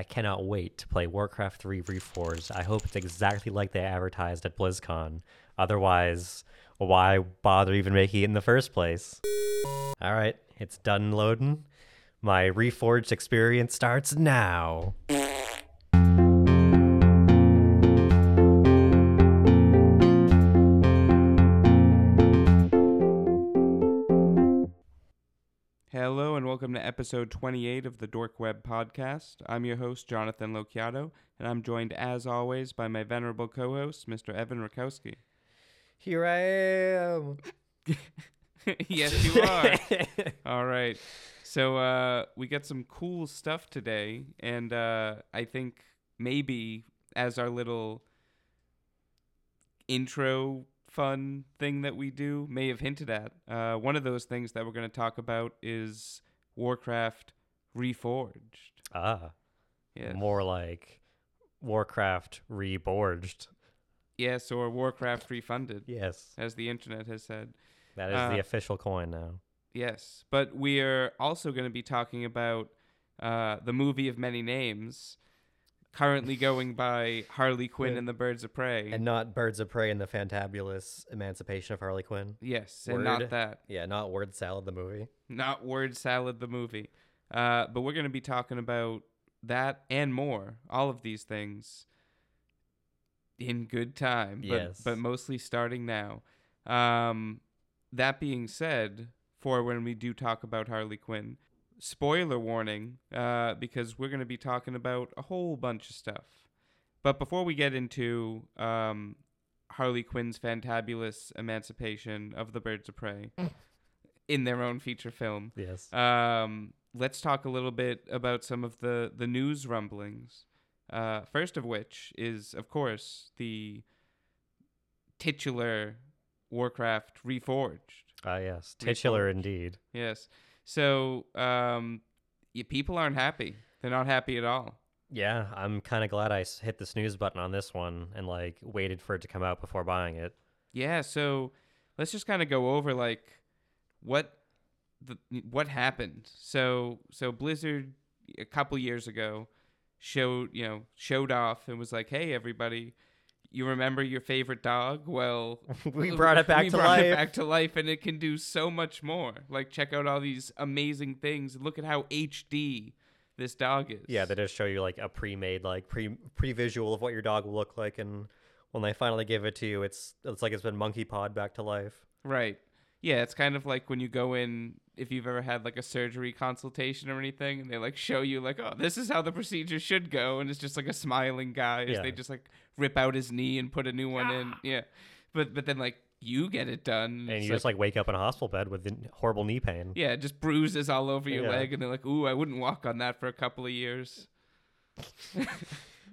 I cannot wait to play Warcraft 3 Reforged. I hope it's exactly like they advertised at BlizzCon. Otherwise, why bother even making it in the first place? All right, it's done loading. My Reforged experience starts now. Welcome to episode 28 of the Dork Web podcast. I'm your host, Jonathan Lociato, and I'm joined as always by my venerable co host, Mr. Evan Rakowski. Here I am. yes, you are. All right. So uh, we got some cool stuff today, and uh, I think maybe as our little intro fun thing that we do may have hinted at. Uh, one of those things that we're going to talk about is Warcraft Reforged. ah, Yes. more like Warcraft Reborged. Yes, or Warcraft Refunded, Yes, as the internet has said. that is Uh, the official coin now. Yes, but we are also going to be talking about uh, the movie of many names, currently going by Harley Quinn and the Birds of Prey. And not Birds of Prey and the Fantabulous Emancipation of Harley Quinn. yes, and not that, Yeah, not Word Salad the movie. not Word Salad the movie. Uh, but we're going to be talking about that and more, all of these things, in good time. But, Yes. but mostly starting now. Um, that being said, for when we do talk about Harley Quinn, spoiler warning, uh, because we're going to be talking about a whole bunch of stuff. But before we get into um, Harley Quinn's fantabulous emancipation of the Birds of Prey in their own feature film, Yes. um, let's talk a little bit about some of the, the news rumblings. Uh, first of which is, of course, the titular Warcraft Reforged. Ah, yes. Titular indeed. Yes. So um, y- people aren't happy. They're not happy at all. Yeah, I'm kind of glad I hit the snooze button on this one and like waited for it to come out before buying it. Yeah. So let's just kind of go over like what the what happened. So so Blizzard a couple years ago showed you know showed off and was like, hey everybody. You remember your favorite dog? Well, we uh, brought it back we to brought life. it back to life, and it can do so much more. Like, check out all these amazing things. Look at how HD this dog is. Yeah, they just show you like a pre-made like pre pre-visual of what your dog will look like, and when they finally give it to you, it's it's like it's been monkey pod back to life. Right. Yeah, it's kind of like when you go in if you've ever had like a surgery consultation or anything and they like show you like, oh, this is how the procedure should go and it's just like a smiling guy as Yeah. they just like rip out his knee and put a new one in. Yeah. But but then like you get it done And it's you just like wake up in a hospital bed with the horrible knee pain. yeah, just bruises all over your Yeah. leg and they're like, "Ooh, I wouldn't walk on that for a couple of years."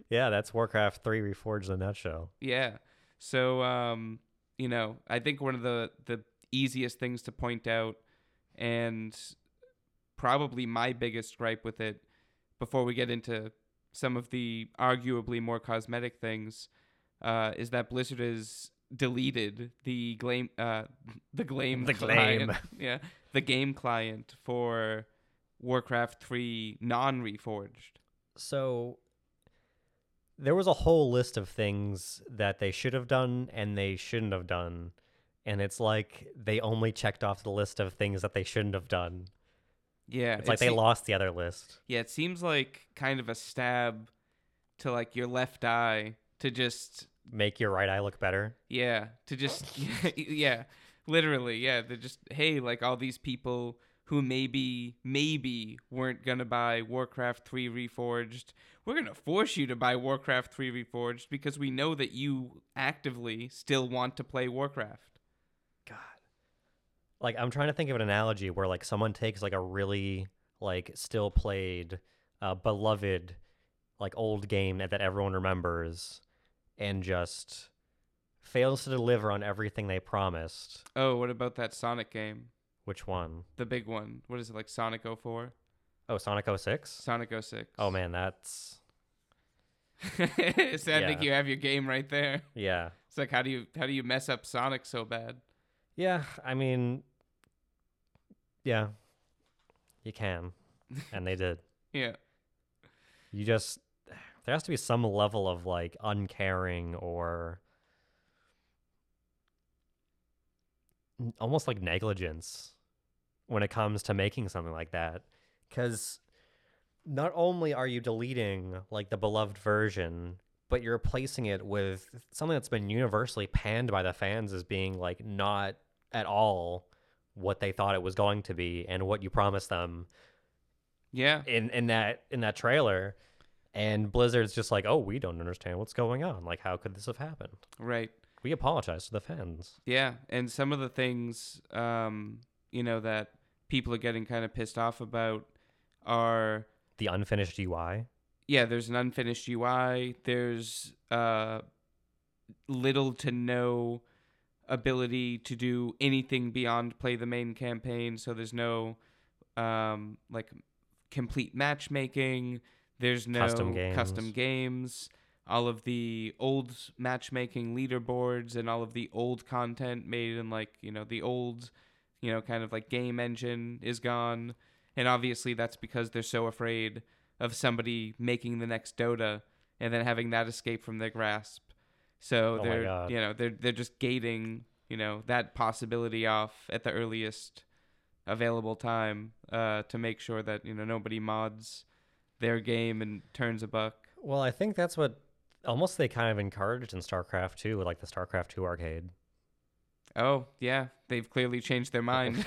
Yeah, that's Warcraft 3 Reforged in a nutshell. Yeah. So um, you know, I think one of the the easiest things to point out and probably my biggest gripe with it before we get into some of the arguably more cosmetic things uh, is that Blizzard has deleted the Glame uh, the Glame The client. Yeah, the game client for Warcraft 3 non-reforged. So there was a whole list of things that they should have done and they shouldn't have done. And it's like they only checked off the list of things that they shouldn't have done. Yeah, It's like it they lost the other list. Yeah, it seems like kind of a stab to like your left eye to just Make your right eye look better. yeah, to just yeah, literally, yeah, they just hey, like all these people who maybe maybe weren't going to buy Warcraft 3 Reforged, we're going to force you to buy Warcraft 3 Reforged because we know that you actively still want to play Warcraft. Like I'm trying to think of an analogy where like someone takes like a really like still played uh, beloved like old game that, that everyone remembers and just fails to deliver on everything they promised. Oh, what about that Sonic game? Which one? The big one. What is it like Sonic 04? Oh, Sonic 06? Sonic 06. Oh man, that's so I think you have your game right there. yeah. It's like how do you how do you mess up Sonic so bad? Yeah, I mean yeah. You can. And they did. Yeah. You just there has to be some level of like uncaring or almost like negligence when it comes to making something like that cuz not only are you deleting like the beloved version but you're replacing it with something that's been universally panned by the fans as being like not at all what they thought it was going to be and what you promised them Yeah. in in that in that trailer and blizzard's just like oh we don't understand what's going on like how could this have happened Right. we apologize to the fans Yeah, and some of the things, um, you know, that people are getting kind of pissed off about are, the unfinished ui yeah, there's an unfinished UI. There's uh, little to no ability to do anything beyond play the main campaign. So there's no um, like complete matchmaking. There's no Custom games. custom games. All of the old matchmaking leaderboards and all of the old content made in like you know the old, you know, kind of like game engine is gone. And obviously that's because they're so afraid of somebody making the next Dota and then having that escape from their grasp. So Oh they're you know they're they're just gating you know that possibility off at the earliest available time uh, to make sure that you know nobody mods their game and turns a buck. well i think that's what almost they kind of encouraged in starcraft 2 with like the starcraft 2 arcade Oh yeah, they've clearly changed their mind.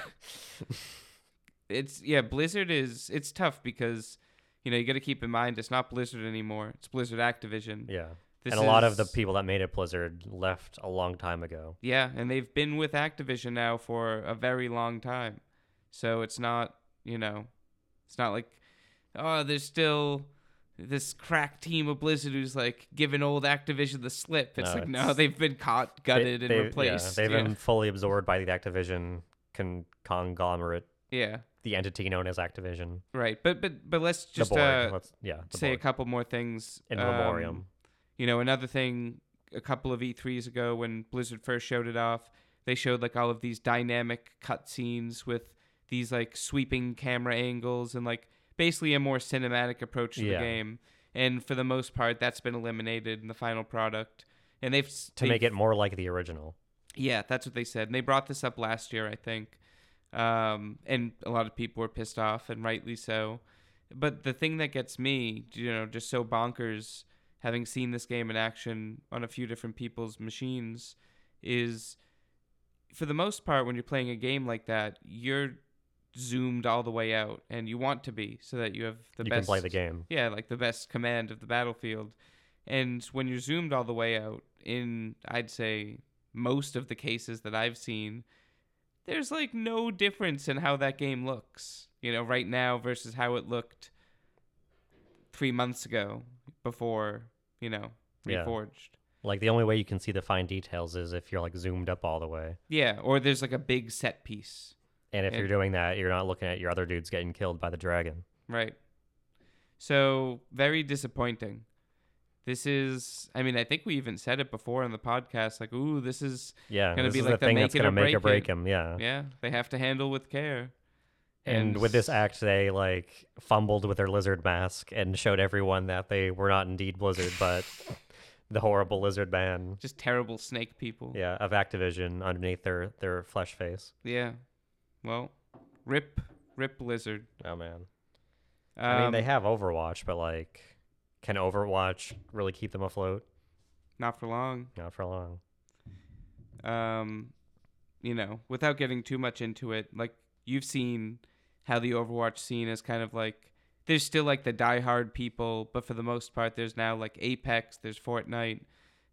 it's yeah, Blizzard is it's tough because you know you got to keep in mind it's not Blizzard anymore. It's Blizzard Activision. yeah This and a lot of the people that made it blizzard left a long time ago Yeah, and they've been with Activision now for a very long time. So it's not, you know, it's not like, oh, there's still this crack team of Blizzard who's like giving old Activision the slip. It's No, like, no, it's- they've been caught, gutted, and replaced. yeah, they've been fully absorbed by the activision con- conglomerate yeah, the entity known as activision right. But but but let's just the board uh, let's yeah the say a board. couple more things. in Um, memoriam You know, another thing a couple of E3s ago when Blizzard first showed it off, they showed like all of these dynamic cutscenes with these like sweeping camera angles and like basically a more cinematic approach to Yeah. the game. And for the most part, that's been eliminated in the final product. And they've to they've- make it more like the original yeah, that's what they said. And they brought this up last year, I think. Um, and a lot of people were pissed off, and rightly so. But the thing that gets me, you know, just so bonkers, having seen this game in action on a few different people's machines, is for the most part, when you're playing a game like that, you're zoomed all the way out, and you want to be so that you have the you best can play the game yeah, like the best command of the battlefield. And when you're zoomed all the way out, in I'd say most of the cases that I've seen, there's like no difference in how that game looks, you know, right now versus how it looked three months ago before, you know, Yeah. reforged. like the only way you can see the fine details is if you're like zoomed up all the way Yeah, or there's like a big set piece. and if you're doing that you're not looking at your other dudes getting killed by the dragon Right. So very disappointing. This is I mean, I think we even said it before on the podcast, like, ooh, this is yeah Gonna be like the thing make that's gonna make or break break him yeah yeah, they have to handle with care. And with this act, they like fumbled with their lizard mask and showed everyone that they were not indeed Blizzard, but the horrible lizard man, just terrible snake people. yeah, of Activision underneath their their flesh face. Yeah. Well, rip rip Blizzard. Oh man, Um, I mean they have Overwatch, but like, can Overwatch really keep them afloat? not for long. Not for long. Um, you know, without getting too much into it, like you've seen how the Overwatch scene is kind of like there's still like the diehard people, but for the most part, there's now like Apex, there's Fortnite,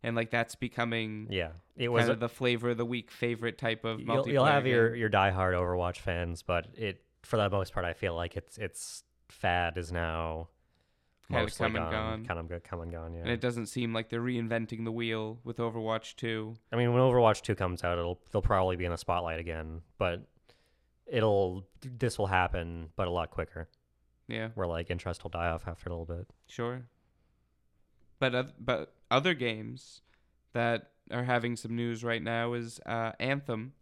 and like that's becoming Yeah, it was. kind of the flavor of the week favorite type of multiplayer. you'll, you'll have your game. your diehard Overwatch fans, but it for the most part, I feel like it's it's fad is now Kinda mostly come and gone. Kind of come and gone. Yeah. and it doesn't seem like they're reinventing the wheel with Overwatch 2. I mean, when Overwatch 2 comes out, it'll they'll probably be in the spotlight again, but it'll this will happen, but a lot quicker. Yeah, Where like interest will die off after a little bit. sure. But oth- but other games that are having some news right now is uh, Anthem.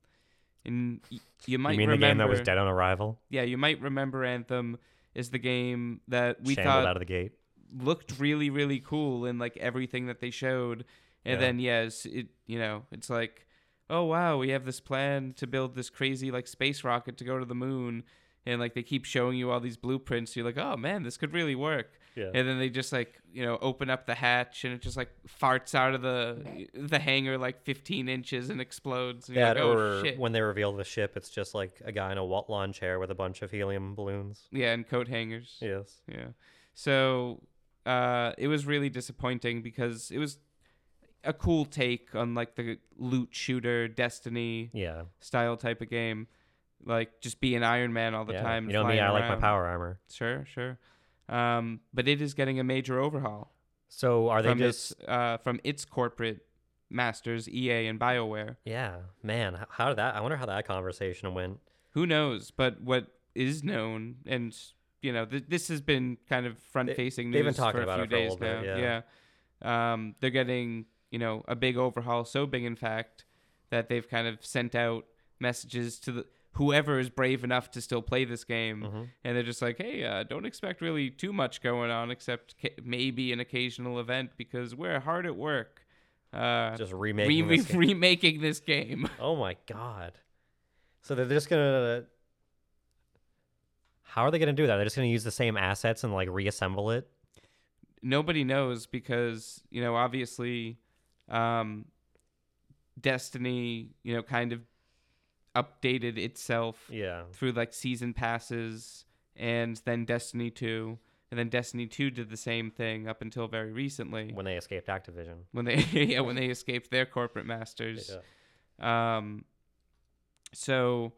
And y- you might you mean remember the game that was dead on arrival, Yeah, you might remember Anthem is the game that we shambled thought out of the gate? looked really really cool in like everything that they showed and Yeah. then yes it you know it's like oh wow we have this plan to build this crazy like space rocket to go to the moon and like they keep showing you all these blueprints you're like oh man this could really work Yeah. and then they just like you know open up the hatch and it just like farts out of the the hangar like 15 inches and explodes and you're Yeah, like, oh or shit when they reveal the ship, it's just like a guy in a lawn chair with a bunch of helium balloons. yeah and coat hangers Yes. Yeah. So uh, it was really disappointing because it was a cool take on like the loot shooter Destiny Yeah. style type of game. Like just be an Iron Man all the yeah. time. You know me, I like my power armor. Sure, sure. Um, but it is getting a major overhaul So are they from just? its uh, from its corporate masters, EA and BioWare. Yeah, man. How did that? I wonder how that conversation went. Who knows? But what is known, and you know, th- this has been kind of front-facing news they've been talking for a about few it for a days little now. bit, yeah. Um, they're getting you know a big overhaul, so big in fact that they've kind of sent out messages to the whoever is brave enough to still play this game, Mhm. and they're just like, hey, uh, don't expect really too much going on, except ca- maybe an occasional event because we're hard at work. Uh, Just remaking. re- this game. remaking this game. Oh my god. So they're just gonna. How are they gonna do that? They're just gonna use the same assets and like reassemble it. nobody knows because you know obviously um destiny you know kind of updated itself Yeah. through like season passes and then destiny 2 and then destiny 2 did the same thing up until very recently When they escaped Activision. when they yeah when they escaped their corporate masters Yeah. um, so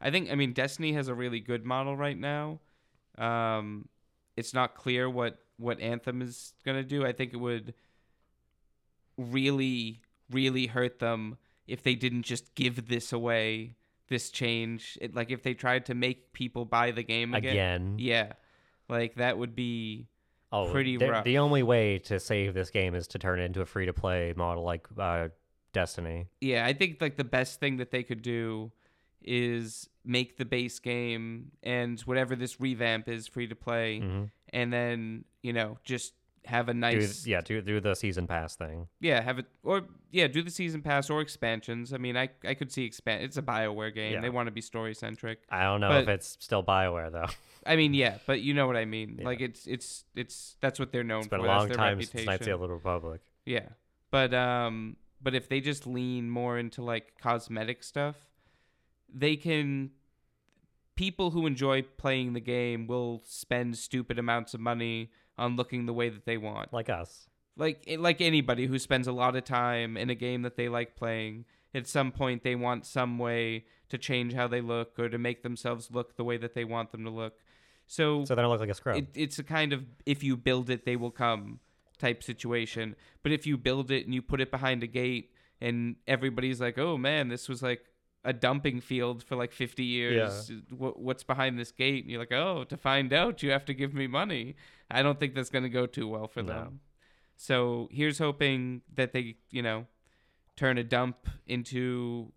I think I mean Destiny has a really good model right now. Um, it's not clear what what Anthem is gonna do. I think it would really really hurt them if they didn't just give this away. This change, it, like if they tried to make people buy the game again. Again. Yeah, like that would be Oh, pretty rough. The only way to save this game is to turn it into a free to play model like uh, Destiny. Yeah, I think like the best thing that they could do is make the base game and whatever this revamp is free to play, Mhm. and then you know just have a Do, nice yeah, do do the season pass thing. yeah have it or yeah do the season pass or expansions. I mean, I I could see expand. It's a Bioware game. Yeah. They want to be story centric. I don't know if it's still Bioware though. I mean, yeah, but you know what I mean. Yeah. Like it's it's it's that's what they're known It's been for. a long time since reputation. Knights of the Old Republic. Yeah. But um but if they just lean more into like cosmetic stuff, they can people who enjoy playing the game will spend stupid amounts of money on looking the way that they want. Like us. Like eh, like anybody who spends a lot of time in a game that they like playing, at some point they want some way to change how they look or to make themselves look the way that they want them to look. So So they don't look like a scrub. it, it's a kind of if you build it they will come type situation but if you build it and you put it behind a gate and everybody's like oh man this was like a dumping field for like 50 years what, what's behind this gate and you're like oh to find out you have to give me money i don't think that's going to go too well for No. them so here's hoping that they you know turn a dump into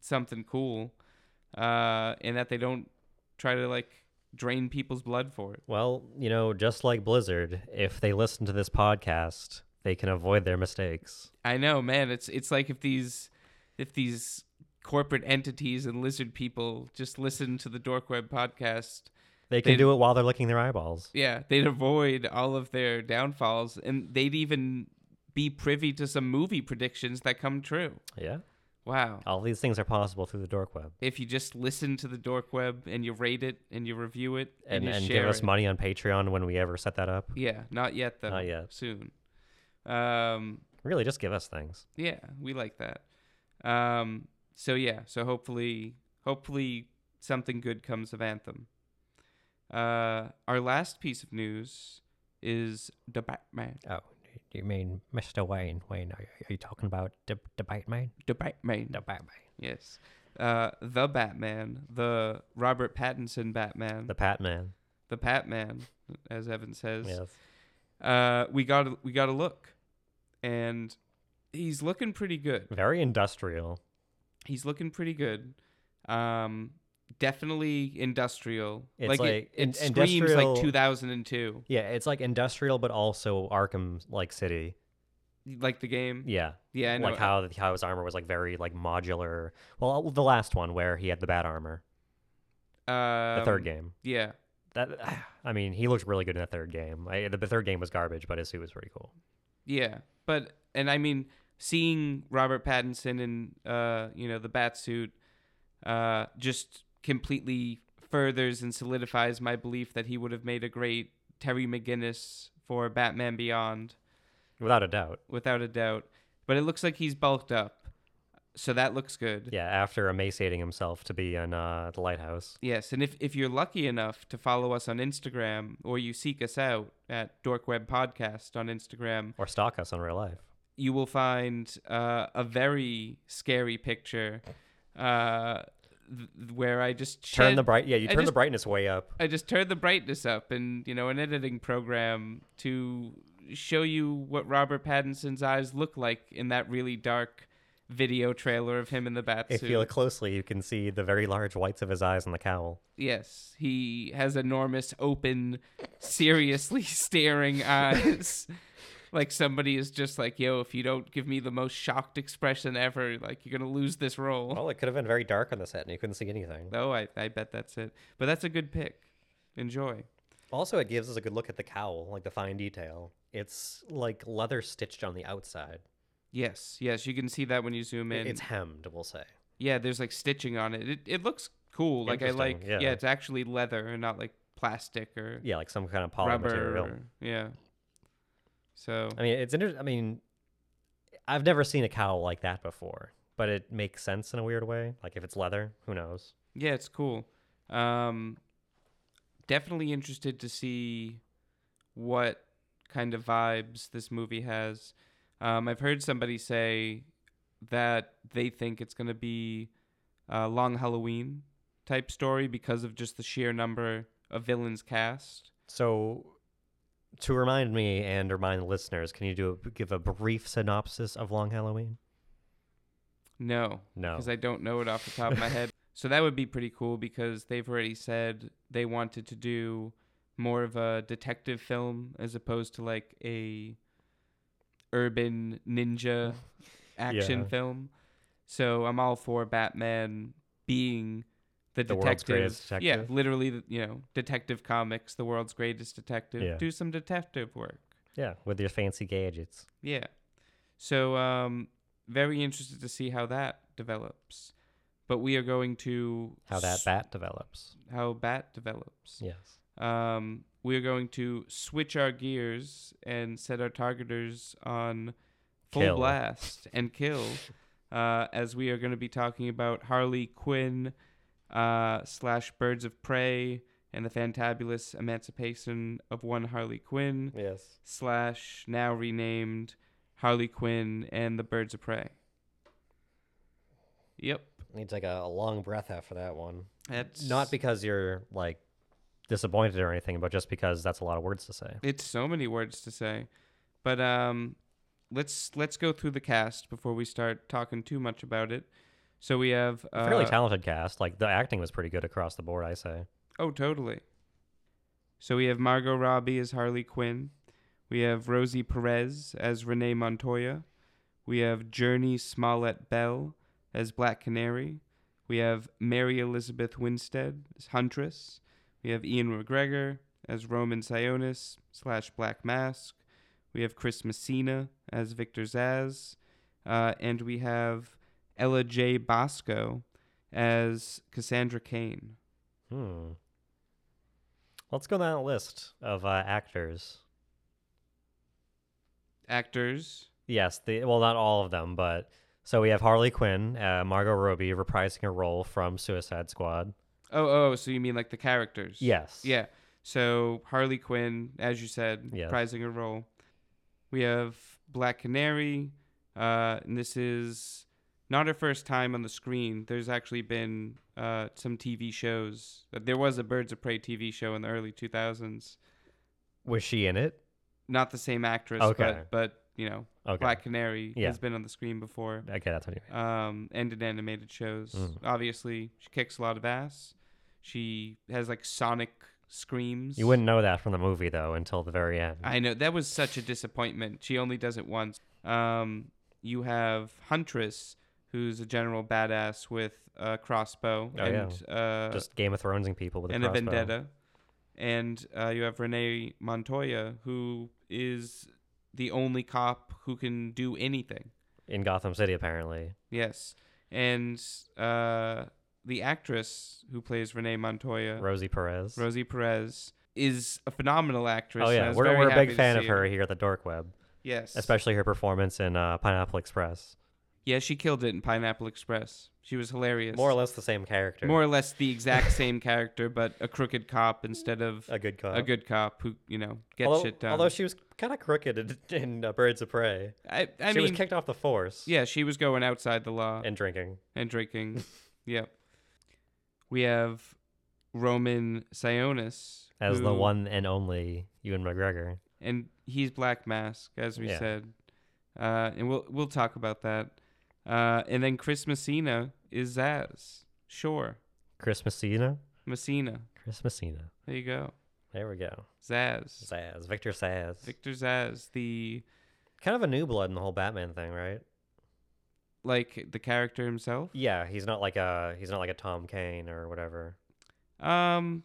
something cool uh and that they don't try to like drain people's blood for it Well, you know, just like Blizzard, if they listen to this podcast, they can avoid their mistakes. I know, man. It's it's like if these if these corporate entities and lizard people just listen to the Dork Web podcast, They can They'd- do it while they're licking their eyeballs. yeah, they'd avoid all of their downfalls and they'd even be privy to some movie predictions that come true. Yeah. Wow. All these things are possible through the dork web. If you just listen to the Dork Web and you rate it and you review it and, And, you and give us it. money on Patreon when we ever set that up. Yeah, not yet though. Not yet. Soon. Um Really, just give us things. Yeah, we like that. Um, so yeah, so hopefully, hopefully something good comes of Anthem. Uh, our last piece of news is the Batman. Oh, do you mean Mr. Wayne? Wayne, are you, are you talking about the, the Batman? The Batman. The Batman. Yes. Uh, the Batman, the Robert Pattinson Batman, The Patman. the, Patman. Patman, as Evan says. Yes. Uh, we got we got a look, and he's looking pretty good. Very industrial. He's looking pretty good. Um, definitely industrial. It's like, like it, in- it screams like 2002, Yeah, it's like industrial, but also Arkham like City. like the game. Yeah, Yeah, I know. like how the how his armor was like very like modular. Well, the last one where he had the bad armor, um, the third game. Yeah, That I mean, he looked really good in the third game. I, the third game was garbage, but his suit was pretty cool. yeah, but and I mean, seeing Robert Pattinson in uh, you know, the bat suit, uh, just completely furthers and solidifies my belief that he would have made a great Terry McGinnis for Batman Beyond. Without a doubt. without a doubt. But it looks like he's bulked up, so that looks good. Yeah, after emaciating himself to be in uh, the lighthouse. Yes, and if, if you're lucky enough to follow us on Instagram or you seek us out at Dorkweb Podcast on Instagram, Or stalk us in real life. You will find uh, a very scary picture uh, th- where I just Turn the bright. Yeah, you turn the brightness way up. I just turned the brightness up and you know an editing program to show you what Robert Pattinson's eyes look like in that really dark video trailer of him in the bat If suit. you look closely, you can see the very large whites of his eyes on the cowl. Yes, he has enormous, open, seriously staring eyes. like somebody is just like, yo, if you don't give me the most shocked expression ever, like you're gonna lose this role. Well, it could have been very dark on the set, and you couldn't see anything. Oh, I, I bet that's it. But that's a good pick. Enjoy. Also, it gives us a good look at the cowl, like the fine detail. It's like leather stitched on the outside. Yes, yes, you can see that when you zoom in. It's hemmed, we'll say. yeah, there's like stitching on it. It it looks cool. Like I like. Yeah. yeah. it's actually leather and not like plastic or Yeah, like some kind of polymer rubber. material. or- yeah. So I mean, it's interesting. I mean, I've never seen a cowl like that before, but it makes sense in a weird way. Like if it's leather, who knows? Yeah, it's cool. Um, definitely interested to see what kind of vibes this movie has. Um, I've heard somebody say that they think it's going to be a long Halloween type story because of just the sheer number of villains cast. So, to remind me and remind the listeners, can you do a, give a brief synopsis of Long Halloween? No, No. because I don't know it off the top of my head. So that would be pretty cool because they've already said they wanted to do more of a detective film as opposed to like a urban ninja action Yeah. film. So I'm all for Batman being the, The world's detective. Yeah, literally, you know, detective comics, the world's greatest detective. Yeah. Do some detective work. Yeah, with your fancy gadgets. Yeah. So um very interested to see how that develops. But we are going to How that s- bat develops. how bat develops. Yes. Um we are going to switch our gears and set our targeters on full Kill. blast and kill uh, as we are going to be talking about Harley Quinn uh, slash Birds of Prey and the fantabulous emancipation of one Harley Quinn Yes. slash now renamed Harley Quinn and the Birds of Prey. Yep. Need like a, a long breath after that one. That's Not because you're like disappointed or anything, but just because that's a lot of words to say. it's so many words to say. But um let's let's go through the cast before we start talking too much about it. So we have A fairly uh, talented cast. Like the acting was pretty good across the board, I say. Oh, totally. So we have Margot Robbie as Harley Quinn. We have Rosie Perez as Renee Montoya. We have Jurnee Smollett Bell as Black Canary. We have Mary Elizabeth Winstead as Huntress. We have Ewan McGregor as Roman Sionis slash Black Mask. We have Chris Messina as Victor Zsasz. Uh, and we have Ella Jay Basco as Cassandra Cain. Hmm. Let's go down a list of uh, actors. Actors. Yes, the well, not all of them, but so we have Harley Quinn, uh, Margot Robbie reprising a role from Suicide Squad. Oh, oh, so you mean like the characters? Yes. Yeah. So Harley Quinn, as you said, Yes. prizing a role. We have Black Canary, uh, and this is not her first time on the screen. There's actually been uh, some TV shows. There was a Birds of Prey TV show in the early 2000s. Was she in it? Not the same actress, Okay. but but you know, Okay. Black Canary Yeah. has been on the screen before. Okay, that's what you mean. um, and in animated shows. Mm. Obviously, she kicks a lot of ass. She has like sonic screams. You wouldn't know that from the movie though until the very end. I know that was such a disappointment. She only does it once. Um, you have Huntress, who's a general badass with a crossbow Oh, and uh, Just Game of Thronesing people with a and a crossbow. vendetta, and uh, you have Renee Montoya, who is the only cop who can do anything. in Gotham City apparently. Yes, and uh, the actress who plays Renee Montoya, Rosie Perez. Rosie Perez, is a phenomenal actress. oh yeah, we're we're a big fan of her here at the Dork Web, Yes, especially her performance in uh, Pineapple Express. Yeah, she killed it in Pineapple Express. She was hilarious. More or less the same character. More or less the exact same character, but a crooked cop instead of a good cop. a good cop who you know gets although, shit done. Although she was kind of crooked in, in uh, Birds of Prey. I, I she mean, was kicked off the force. yeah, she was going outside the law And drinking. and drinking. yep. We have Roman Sionis As the one and only Ewan McGregor. and he's Black Mask, as we Yeah. said, uh, and we'll we'll talk about that. Uh, and then Chris Messina is Zsasz. Sure, Chris Messina. Messina. Chris Messina. There you go. There we go. Zsasz. Zsasz. Victor Zsasz. Victor Zsasz, the kind of a new blood in the whole Batman thing, right? like the character himself. Yeah, he's not like a he's not like a Tom Kane or whatever. Um,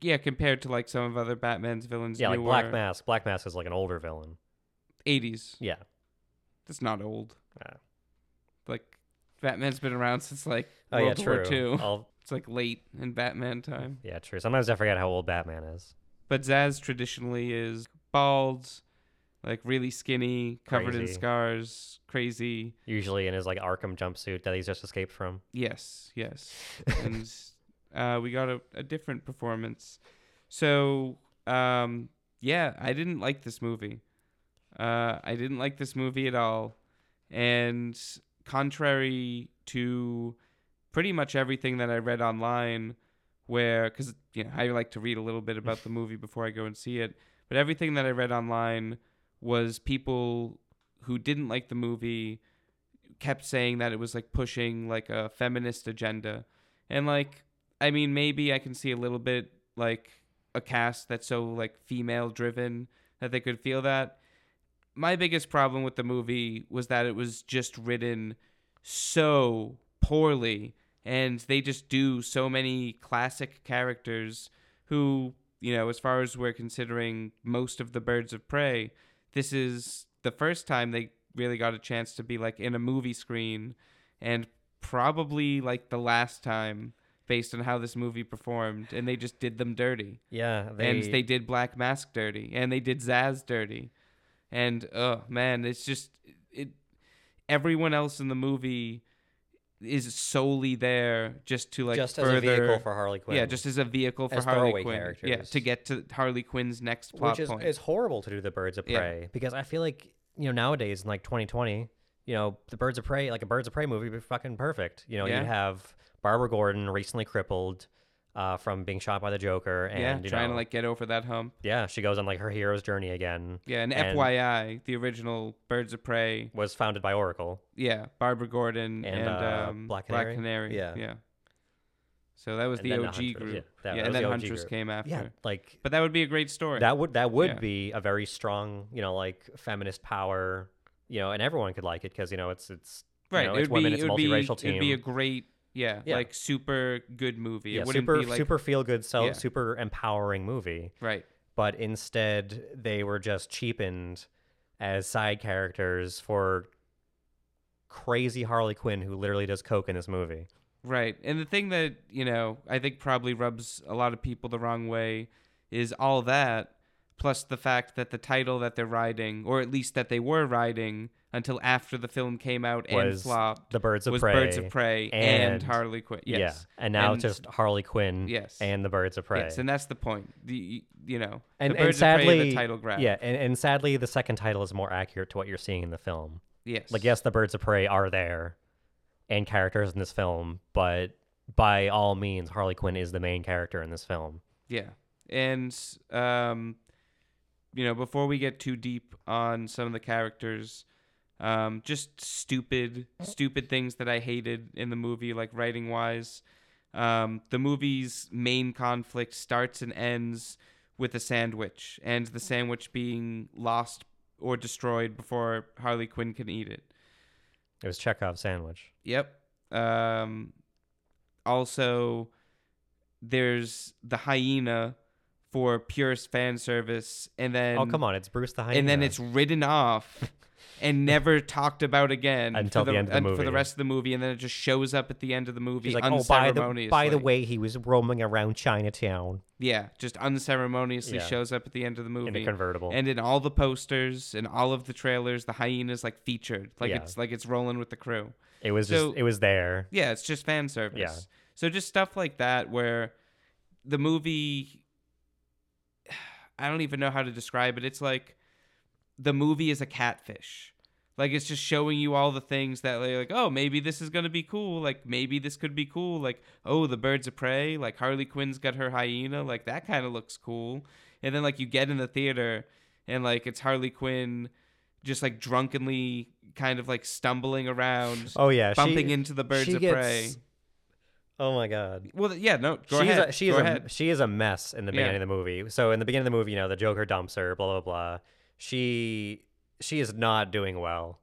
yeah, compared to like some of other Batman's villains. Yeah, like Black Mask. Black Mask is like an older villain. 80s. Yeah. That's not old. Ah. Like Batman's been around since like Oh World yeah, War true. II. I'll- It's like late in Batman time. yeah, true. Sometimes I forget how old Batman is. But Zsasz traditionally is bald, like really skinny, covered in scars, crazy. Usually in his like Arkham jumpsuit that he's just escaped from. Yes, yes. and uh, we got a, a different performance. So, um, yeah, I didn't like this movie. Uh, I didn't like this movie at all. And contrary to pretty much everything that I read online, where, because, you know, I like to read a little bit about the movie before I go and see it, but everything that I read online was people who didn't like the movie kept saying that it was like pushing like a feminist agenda. And like I mean maybe I can see a little bit like a cast that's so like female driven that they could feel that. My biggest problem with the movie was that it was just written so poorly and they just do so many classic characters who, you know, as far as we're considering most of the birds of prey, this is the first time they really got a chance to be like in a movie screen and probably like the last time based on how this movie performed and they just did them dirty. Yeah, they, and they did black mask dirty and they did zsasz dirty and oh man it's just it everyone else in the movie is solely there just to like just further as a vehicle for Harley Quinn. yeah just as a vehicle for As harley quinn yeah to get to harley quinn's next plot which is, point is horrible to do the Birds of Yeah. Prey because I feel like you know nowadays in like 2020, you know the Birds of Prey, like a Birds of Prey movie, would be fucking perfect. You know, Yeah. you'd have Barbara Gordon recently crippled uh, from being shot by the Joker, and yeah you trying know, to like get over that hump yeah, she goes on like her hero's journey again. yeah and, And- fyi the original birds of prey Was founded by Oracle. Yeah, Barbara Gordon And, and, uh, um, Black Black Canary? Canary. Yeah. yeah. So that was And the then the OG group. yeah, that- yeah, that and then the OG Huntress group. came after. Yeah, like But that would be a great story. that would that would Yeah. be a very strong, you know, like feminist power, you know, and everyone could like it because you know it's it's you right. know, it it's would women, be, it's it would be, multiracial team. It'd be a great, yeah, Yeah. like super good movie. yeah, it wouldn't super be like super feel good, so Yeah. super empowering movie. right. But instead, they were just cheapened as side characters for crazy Harley Quinn who literally does coke in this movie. Right. And the thing that, you know, I think probably rubs a lot of people the wrong way is all that plus the fact that the title that they're riding or at least that they were riding until after the film came out and flopped The Birds of was Prey. Birds of Prey and, and- Harley Quinn. Yes. Yeah, and now And- it's just Harley Quinn Yes. and the Birds of Prey. Yes, and that's the point. The you know, and, the and Birds of Prey, sadly, the title grab. yeah, and, and sadly, the second title is more accurate to what you're seeing in the film. Yes. Like, yes, the Birds of Prey are there and characters in this film, but by all means, Harley Quinn is the main character in this film. Yeah. And um you know, before we get too deep on some of the characters, um just stupid stupid things that I hated in the movie like writing wise. Um, the movie's main conflict starts and ends with a sandwich, and the sandwich being lost or destroyed before Harley Quinn can eat it. It was Chekhov's sandwich. Yep. Um, also, there's the hyena for purest fan service, and then oh come on, it's Bruce the Hyena. and then it's ridden off and never talked about again Until for the end of the and for the rest of the movie, and then it just shows up at the end of the movie He's like, oh, by the unceremoniously. by the way, he was roaming around Chinatown yeah, just unceremoniously Yeah. shows up at the end of the movie. in a convertible. and in all the posters and all of the trailers, the hyena's like featured, like Yeah. it's like it's rolling with the crew. it was so- just it was there. Yeah, it's just fan service. Yeah. So just stuff like that where the movie I don't even know how to describe it. It's like the movie is a catfish. Like it's just showing you all the things that like, like oh maybe this is gonna be cool like maybe this could be cool like oh the birds of prey like Harley Quinn's got her hyena like that kind of looks cool and then like you get in the theater and like it's Harley Quinn just like drunkenly kind of like stumbling around Oh yeah, bumping she, into the birds she of gets- prey. Oh my god. Well, yeah, no, go she's ahead. A, she go is ahead. a she is a mess in the Yeah. beginning of the movie. So in the beginning of the movie, you know, the Joker dumps her, blah blah blah. She she is not doing well.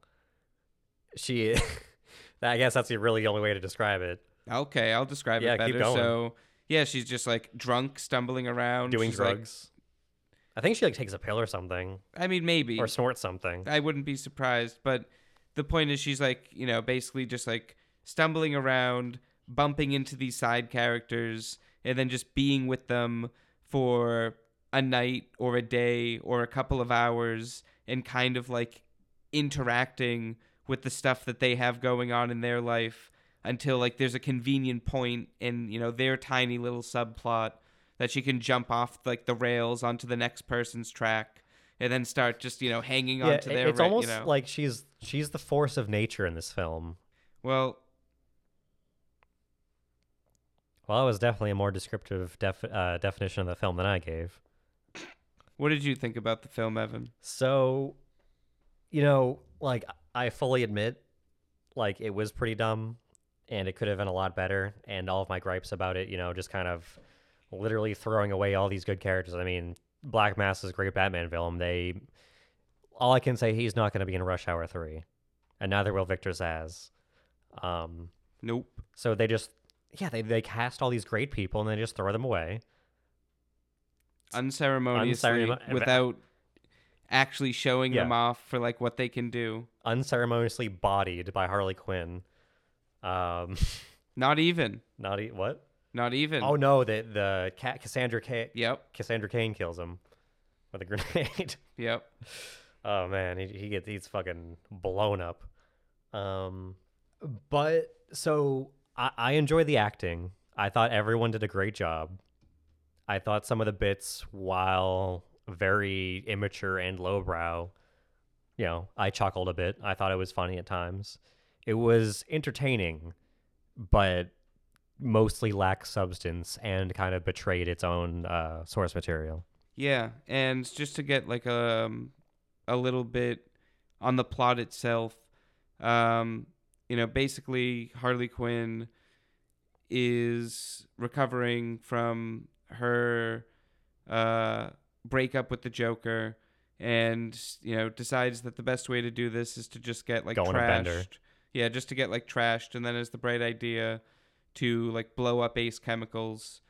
She, I guess that's the really only way to describe it. Okay, I'll describe Yeah, it keep better. going. So, yeah, she's just like drunk, stumbling around, Doing She's, like- drugs. I think she like takes a pill or something, I mean, maybe. or snorts something. I wouldn't be surprised, but the point is, she's like, you know, basically just like stumbling around, bumping into these side characters, and then just being with them for a night or a day or a couple of hours, and kind of like interacting with the stuff that they have going on in their life until like there's a convenient point in you know their tiny little subplot that she can jump off like the rails onto the next person's track and then start just you know hanging Yeah, their it's ra- almost you know like she's she's the force of nature in this film. well Well, that was definitely a more descriptive def- uh, definition of the film than I gave. What did you think about the film evan So, you know, like I fully admit, like it was pretty dumb, and it could have been a lot better. And all of my gripes about it, you know, just kind of literally throwing away all these good characters. I mean, Black Mass is a great Batman film. They, all I can say, he's not going to be in Rush Hour three, and neither will Victor Zsasz. Um, nope so they just, yeah, they they cast all these great people and they just throw them away. Unceremoniously Unceremon- without actually showing them off for like what they can do Unceremoniously bodied by Harley Quinn. Um, not even not e- what? not even Oh no, the the cat Cassandra K- yep Cassandra Cain kills him with a grenade. yep oh man, he he gets he's fucking blown up. Um, but so I I enjoy the acting. I thought everyone did a great job. I thought some of the bits, while very immature and lowbrow, you know, I chuckled a bit. I thought it was funny at times. It was entertaining, but mostly lacked substance and kind of betrayed its own uh, source material. Yeah, and just to get like um a little bit on the plot itself, um, you know, basically Harley Quinn is recovering from her uh breakup with the Joker and you know decides that the best way to do this is to just get like Go on a bender. trashed. Yeah, just to get like trashed and then has the bright idea to like blow up Ace Chemicals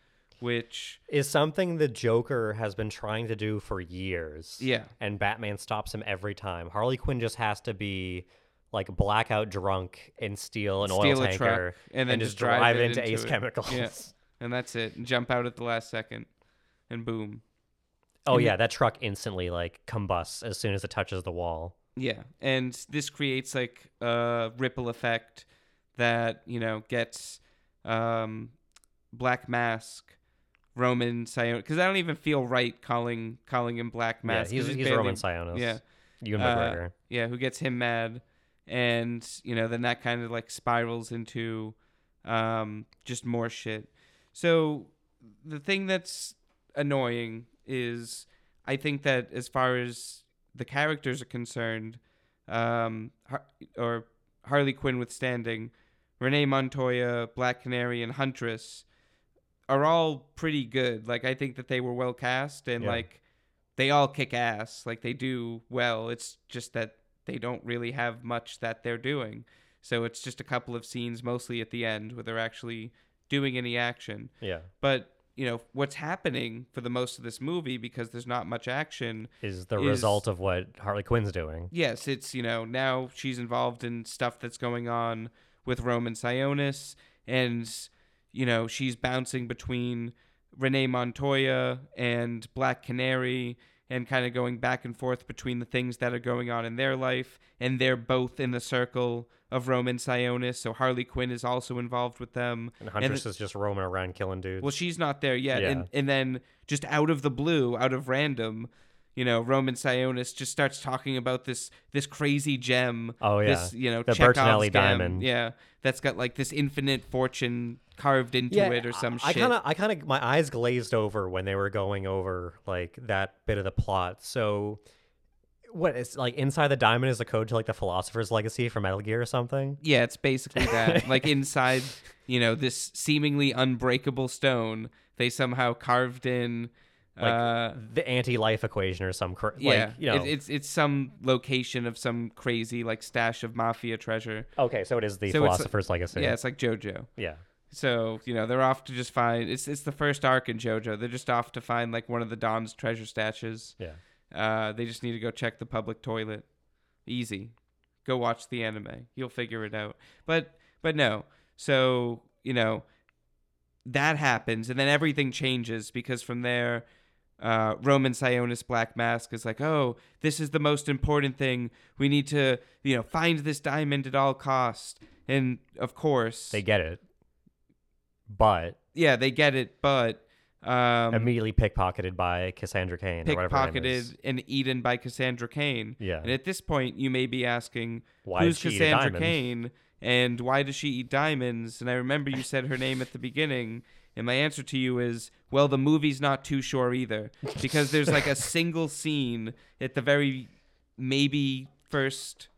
which Is something the Joker has been trying to do for years. yeah, and Batman stops him every time. Harley Quinn just has to be like blackout drunk and steal an oil Steal a tanker and then just just drive it into, into Ace it. Chemicals. Yeah. and that's it. Jump out at the last second, and boom. Oh And yeah, that truck instantly like combusts as soon as it touches the wall. Yeah, and this creates like a ripple effect that you know gets um, Black Mask, Roman Sion. Because I don't even feel right calling calling him Black Mask. yeah, he's, he's barely- Roman Sionis. Yeah, Ewan Uh, McGregor. yeah, who gets him mad, and you know then that kind of like spirals into um, just more shit. So the thing that's annoying is I think that as far as the characters are concerned, um, Har- or Harley Quinn withstanding, Renee Montoya, Black Canary, and Huntress, are all pretty good. Like I think that they were well cast and Yeah. like they all kick ass. Like they do well. It's just that they don't really have much that they're doing. So it's just a couple of scenes mostly at the end where they're actually doing any action. Yeah. But, you know, what's happening for the most of this movie because there's not much action Is the Is- result of what Harley Quinn's doing. yes, it's you know now she's involved in stuff that's going on with Roman Sionis, and you know she's bouncing between Renee Montoya and Black Canary, and kind of going back and forth between the things that are going on in their life, and they're both in the circle of Roman Sionis, so Harley Quinn is also involved with them. And Huntress is just roaming around killing dudes. Well, she's not there yet, Yeah. and and then just out of the blue, out of random, you know, Roman Sionis just starts talking about this this crazy gem. Oh, yeah. this you know The Chekhov's Bertinelli gem, diamond. Yeah, that's got like this infinite fortune carved into it or some I shit. kind of, I kind of, my eyes glazed over when they were going over like that bit of the plot. So, what is like inside the diamond is a code to like the Philosopher's Legacy from Metal Gear or something? yeah, it's basically that. like inside, you know, this seemingly unbreakable stone, they somehow carved in. Like uh, the anti-life equation or some, cr- yeah, like you know. it, it's it's some location of some crazy like stash of mafia treasure. okay, so it is the So it's- Philosopher's Legacy. Yeah, it's like JoJo. yeah. So you know they're off to just find. It's it's the first arc in JoJo. They're just off to find like one of the Don's treasure stashes. Yeah. Uh, they just need to go check the public toilet. Easy. Go watch the anime. You'll figure it out. But but no. So you know that happens, and then everything changes because from there. Uh, Roman Sionis Black Mask is like, oh, this is the most important thing. We need to, you know, find this diamond at all cost. And of course, They get it, but yeah, they get it, but um, immediately pickpocketed by Cassandra Cain. or whatever her name is. pickpocketed and eaten by Cassandra Cain. Yeah. And at this point, you may be asking, Why who's did she eat a Cassandra? Cain and why does she eat diamonds? And I remember you said her name at the beginning, and my answer to you is, well, the movie's not too sure either because there's like a single scene at the very maybe first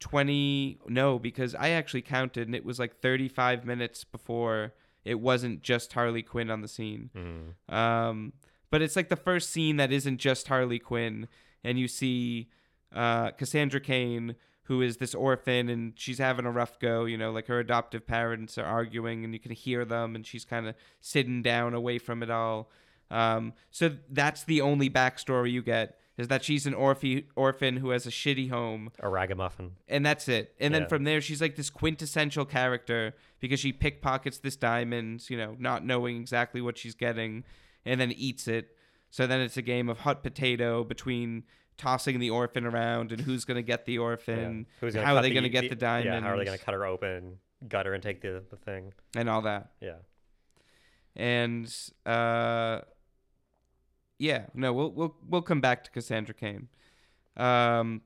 20 no because i actually counted and it was like 35 minutes before it wasn't just harley quinn on the scene Mm. um, but it's like the first scene that isn't just Harley Quinn, and you see uh, Cassandra Cain, who is this orphan, and she's having a rough go. You know, like her adoptive parents are arguing, and you can hear them, and she's kind of sitting down away from it all. Um, so that's the only backstory you get is that she's an orphe- orphan who has a shitty home, A ragamuffin. and that's it. And then from there, she's like this quintessential character because she pickpockets this diamond, you know, not knowing exactly what she's getting, and then eats it. So then it's a game of hot potato between tossing the orphan around and who's gonna get the Yeah. orphan, Who's gonna how are they gonna get the, diamond, Yeah, how are they gonna cut her open, gut her, and take the, the thing? and all that. Yeah. And uh, yeah, no, we'll we'll we'll come back to Cassandra Cain. Um,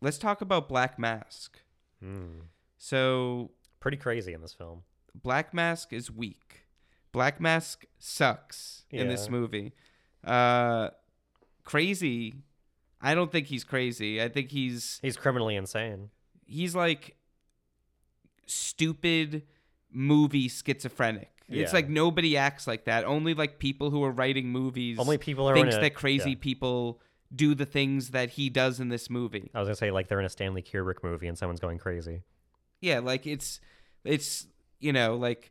let's talk about Black Mask. Mm. So Pretty crazy in this film. Black Mask is weak. Black Mask sucks in this movie. Uh, crazy. I don't think he's crazy. I think he's He's criminally insane. he's like stupid movie schizophrenic. It's like nobody acts like that. Only like people who are writing movies Only people are thinks in a, that crazy yeah. people do the things that he does in this movie. I was gonna say like they're in a Stanley Kubrick movie and someone's going crazy. yeah like it's it's you know like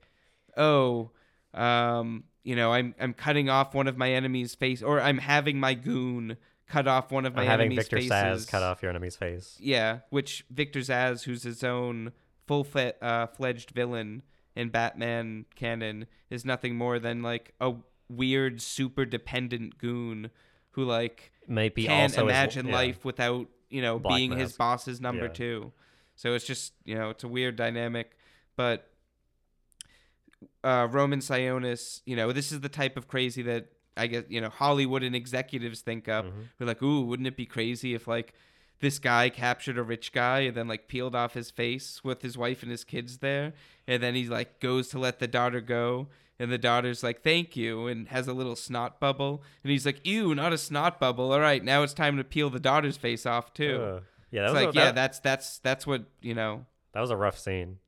oh um you know i'm i'm cutting off one of my enemy's face or i'm having my goon cut off one of my having enemy's Victor faces Zsasz cut off your enemy's face. yeah which victor zsasz who's his own full fe- uh, fledged villain in batman canon is nothing more than like a weird super dependent goon who like Maybe can't is- imagine yeah. life without you know Black being his boss's number Yeah. two. So it's just you know it's a weird dynamic, but uh, Roman Sionis, you know, this is the type of crazy that I guess you know Hollywood and executives think up. Mhm. We're like, ooh, wouldn't it be crazy if like this guy captured a rich guy and then like peeled off his face with his wife and his kids there, and then he like goes to let the daughter go. And the daughter's like, "Thank you," and has a little snot bubble. And he's like, "Ew, not a snot bubble. All right, now it's time to peel the daughter's face off too." Ugh. Yeah, that was like, a, yeah, that's that's that's what you know. that was a rough scene.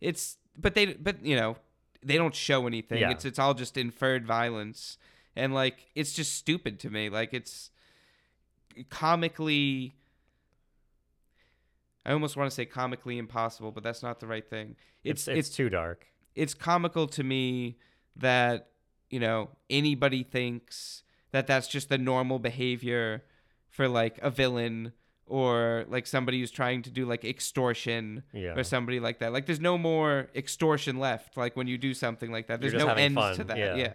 It's but they but you know, they don't show anything. Yeah. It's it's all just inferred violence, and like it's just stupid to me. Like it's comically. I almost want to say comically impossible, but that's not the right thing. It's It's it's, too dark. it's comical to me that you know anybody thinks that that's just the normal behavior for like a villain or like somebody who's trying to do like extortion Yeah. or somebody like that. Like there's no more extortion left. Like when you do something like that, there's no end fun, to that. yeah. yeah.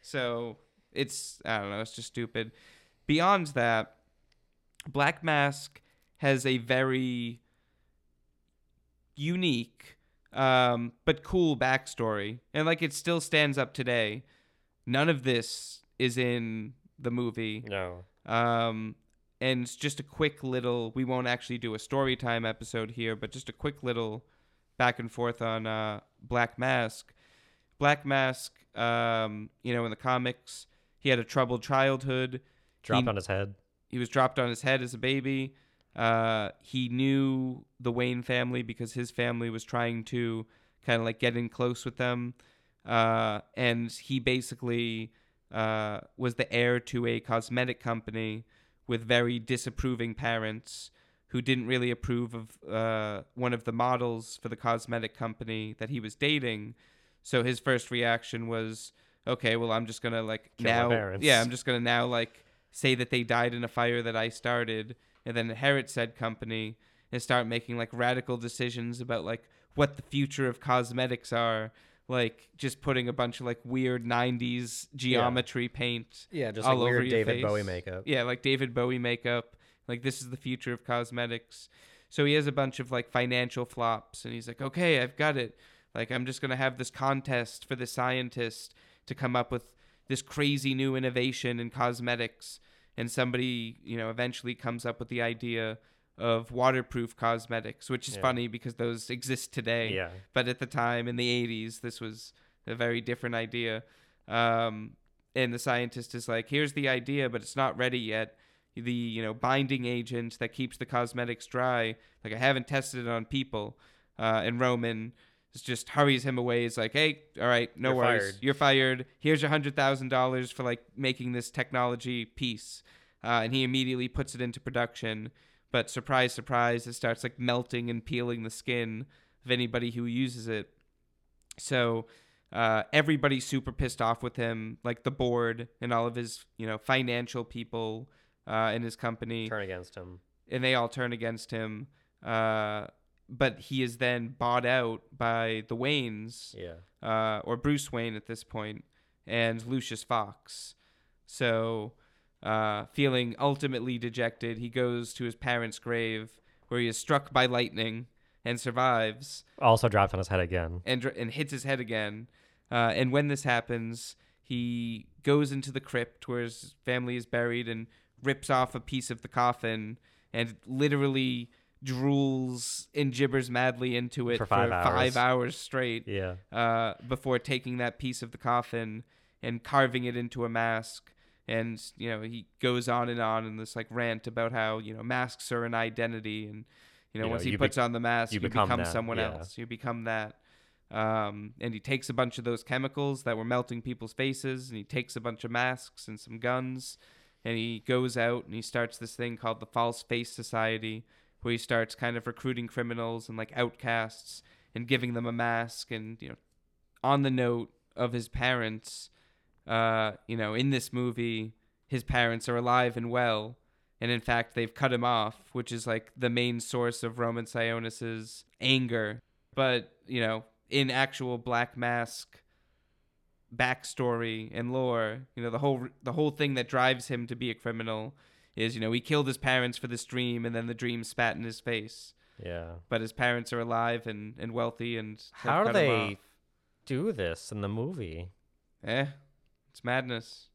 So it's I don't know. It's just stupid. Beyond that, Black Mask has a very unique um, but cool backstory, and like it still stands up today. None of this is in the movie. No. Um, and it's just a quick little. We won't actually do a story time episode here, but just a quick little back and forth on uh, Black Mask. Black Mask, um, you know, in the comics, he had a troubled childhood. Dropped He- on his head. He was dropped on his head as a baby. Uh, he knew the Wayne family because his family was trying to kind of like get in close with them. Uh, and he basically uh, was the heir to a cosmetic company with very disapproving parents who didn't really approve of uh, one of the models for the cosmetic company that he was dating. So his first reaction was, okay, well, I'm just going to like Kill now. Yeah, I'm just to now like say that they died in a fire that I started and then inherit said company and start making like radical decisions about like what the future of cosmetics are like just putting a bunch of like weird 90s geometry paint Yeah, just all like over weird your David face. Bowie makeup. yeah like david bowie makeup like this is the future of cosmetics so he has a bunch of like financial flops and he's like okay i've got it like i'm just going to have this contest for the scientist to come up with this crazy new innovation in cosmetics and somebody you know eventually comes up with the idea of waterproof cosmetics which is Yeah. funny because those exist today Yeah. but at the time in the 80s this was a very different idea um, and the scientist is like here's the idea but it's not ready yet the you know binding agent that keeps the cosmetics dry like i haven't tested it on people uh, and roman just hurries him away. He's like hey all right no You're worries. fired. you're fired. Here's your hundred thousand dollars for like making this technology piece. Uh, and he immediately puts it into production. But surprise surprise it starts like melting and peeling the skin of anybody who uses it. So uh, everybody's super pissed off with him like the board and all of his you know financial people uh, in his company. Turn against him. and they all turn against him. Uh, but he is then bought out by the waynes Yeah. uh, or Bruce Wayne at this point, and Lucius Fox. So, uh, feeling ultimately dejected, he goes to his parents' grave where he is struck by lightning and survives Also dropped on his head again. and, dr- and hits his head again. Uh, and when this happens, he goes into the crypt where his family is buried and rips off a piece of the coffin and literally drools and gibbers madly into it For five five hours. hours straight Yeah. uh, before taking that piece of the coffin and carving it into a mask. And you know he goes on and on in this like rant about how you know masks are an identity, and you know You know, once he you bec- puts on the mask, you you, become become, someone yeah. else. You become that. Um, and he takes a bunch of those chemicals that were melting people's faces, and he takes a bunch of masks and some guns, and he goes out and he starts this thing called the False Face Society, where he starts kind of recruiting criminals and like outcasts and giving them a mask and you know on the note of his parents uh you know in this movie his parents are alive and well and in fact they've cut him off which is like the main source of roman sionis's anger. But you know in actual black mask backstory and lore you know the whole the whole thing that drives him to be a criminal is you know he killed his parents for this dream and then the dream spat in his face Yeah. but his parents are alive and, and wealthy and How do they do this in the movie? Eh, it's madness.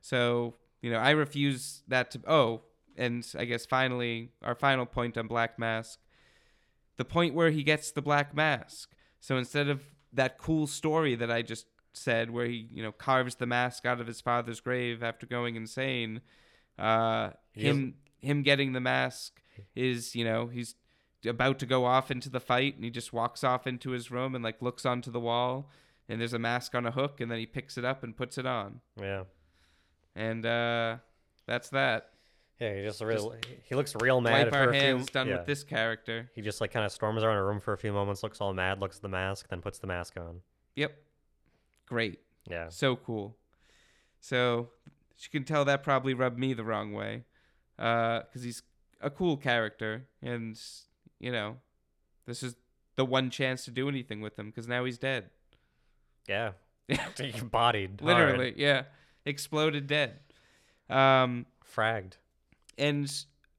So you know, I refuse that to. Oh, and I guess finally, our final point on Black Mask, the point where he gets the Black Mask. So instead of that cool story that I just said, where he you know carves the mask out of his father's grave after going insane, uh, him him getting the mask is you know he's about to go off into the fight and he just walks off into his room and like looks onto the wall and there's a mask on a hook and then he picks it up and puts it on. Yeah. And uh that's that. Yeah, he just real. he looks real mad Wipe for our a few. done yeah. with this character. He just like kind of storms around a room for a few moments, looks all mad, looks at the mask, then puts the mask on. Yep. Great. Yeah. So cool. So you can tell that probably rubbed me the wrong way, because he's a cool character, and you know, this is the one chance to do anything with him, because now he's dead. Yeah. He bodied. hard. Literally, yeah, exploded dead. Um, Fragged. and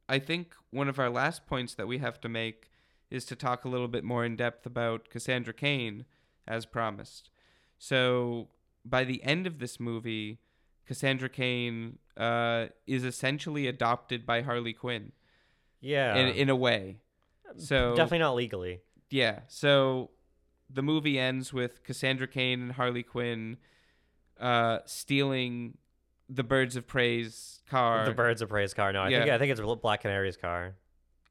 I think one of our last points that we have to make is to talk a little bit more in depth about Cassandra Cain, as promised. So by the end of this movie, Cassandra Cain uh, is essentially adopted by Harley Quinn Yeah. in in a way. So Definitely not legally. yeah. So the movie ends with Cassandra Cain and Harley Quinn uh, stealing the Birds of Prey's car. the Birds of Prey's car. No, I think I think it's Black Canary's car.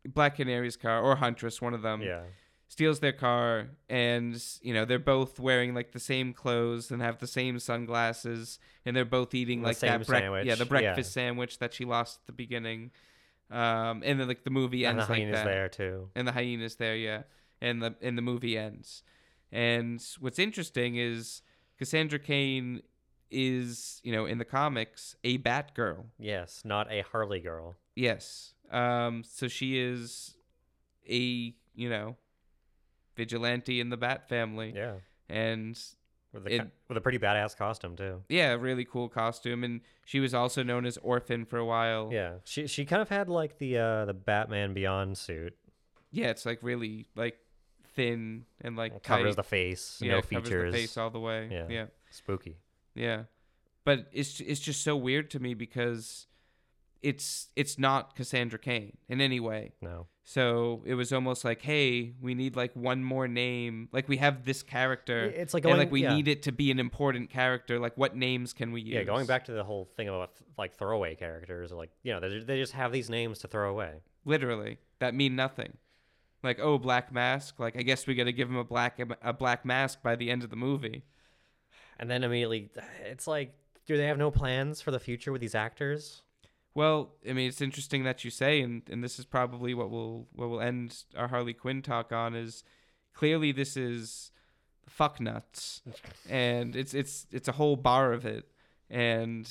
Black Canary's car or Huntress, one of them, yeah. Steals their car, and you know they're both wearing like the same clothes and have the same sunglasses, and they're both eating The like that sandwich, yeah, the yeah. breakfast sandwich that she lost at the beginning. Um, and then like the movie And ends the like hyena's that, there too. and the hyena's there, yeah, and the and the movie ends. And what's interesting is Cassandra Cain is you know in the comics a Batgirl. Yes, not a Harley girl. Yes. Um. So she is a you know vigilante in the Bat family, Yeah. and With a, It- with a pretty badass costume too. yeah, really cool costume. And she was also known as Orphan for a while. Yeah. She she kind of had like the uh the Batman Beyond suit. Yeah, it's like really like thin and like It covers tight. the face, yeah, no features. the face all the way. Yeah. yeah. Spooky. Yeah. But it's it's just so weird to me because it's it's not Cassandra Cain in any way. No. So it was almost like, hey, we need like one more name. Like we have this character. It's like and going like we yeah. need it to be an important character. Like what names can we use? Yeah, going back to the whole thing about like throwaway characters, like you know, they they just have these names to throw away. literally that mean nothing. Like oh, Black Mask. Like I guess we got to give him a black a black mask by the end of the movie. And then immediately, it's like, do they have no plans for the future with these actors? Well, I mean, it's interesting that you say, and, and this is probably what we'll what we'll end our Harley Quinn talk on is clearly this is fuck nuts, and it's it's it's a whole bar of it, and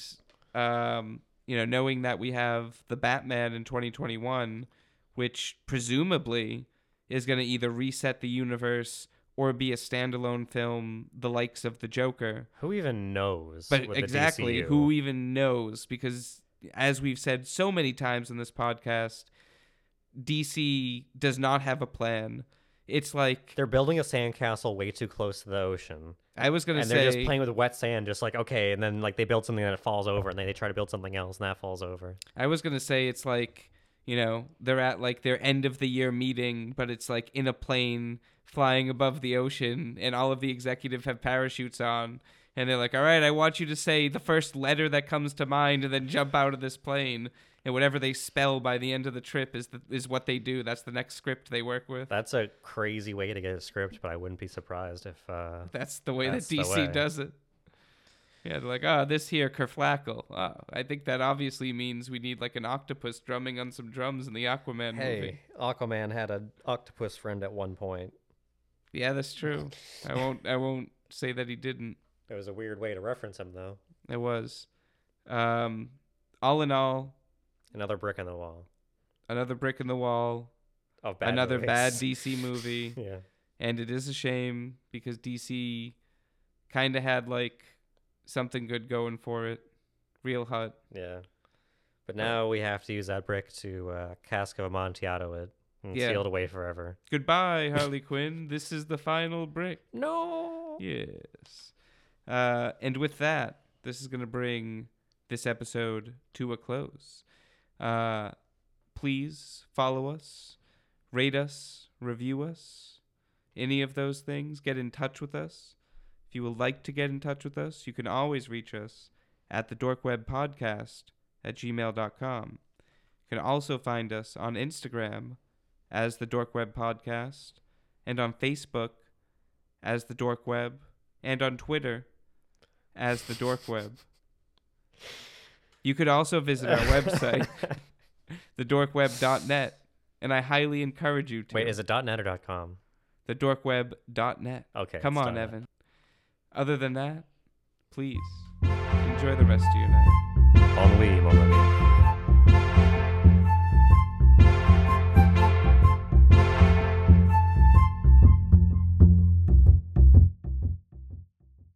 um, you know, knowing that we have the Batman in 2021, which presumably is going to either reset the universe or be a standalone film, the likes of the Joker. Who even knows? But exactly, who even knows? Because as we've said so many times in this podcast, DC does not have a plan. It's like They're building a sandcastle way too close to the ocean, I was gonna and say. they're just playing with wet sand, just like okay. And then like they build something and it falls over, and then they try to build something else, and that falls over. I was gonna say it's like you know they're at like their end of the year meeting, but it's like in a plane flying above the ocean, and all of the executive have parachutes on, and they're like, "All right, I want you to say the first letter that comes to mind, and then jump out of this plane." And whatever they spell by the end of the trip is the, is what they do. That's the next script they work with. That's a crazy way to get a script, but I wouldn't be surprised if uh, That's the way That's that DC way. does it. Yeah, they're like, oh, this here Kerflackle. Oh, I think that obviously means we need like an octopus drumming on some drums in the Aquaman movie. Aquaman had an octopus friend at one point. Yeah, that's true. I won't. I won't say that he didn't. It was a weird way to reference him, though. It was. Um, all in all, Another brick in the wall another brick in the wall, of bad another movies. bad DC movie, yeah. and it is a shame because DC kind of had like something good going for it. Real hot. Yeah. But now we have to use that brick to uh, cask of Amontillado it and Yeah. seal it away forever. Goodbye, Harley Quinn. This is the final brick. No. Yes. Uh, and with that, this is going to bring this episode to a close. Uh, please follow us, rate us, review us, any of those things. Get in touch with us. If you would like to get in touch with us, you can always reach us at the Dorkweb Podcast at gmail.com. You can also find us on Instagram as the Dork Podcast, and on Facebook as the Dork Web, and on Twitter as the Dork Web. You could also visit our website, thedorkweb.net, and I highly encourage you to. Wait, is it .net or .com? thedorkweb.net. Okay. Come on. Evan. Other than that, please enjoy the rest of your night. Ennui, mon ami.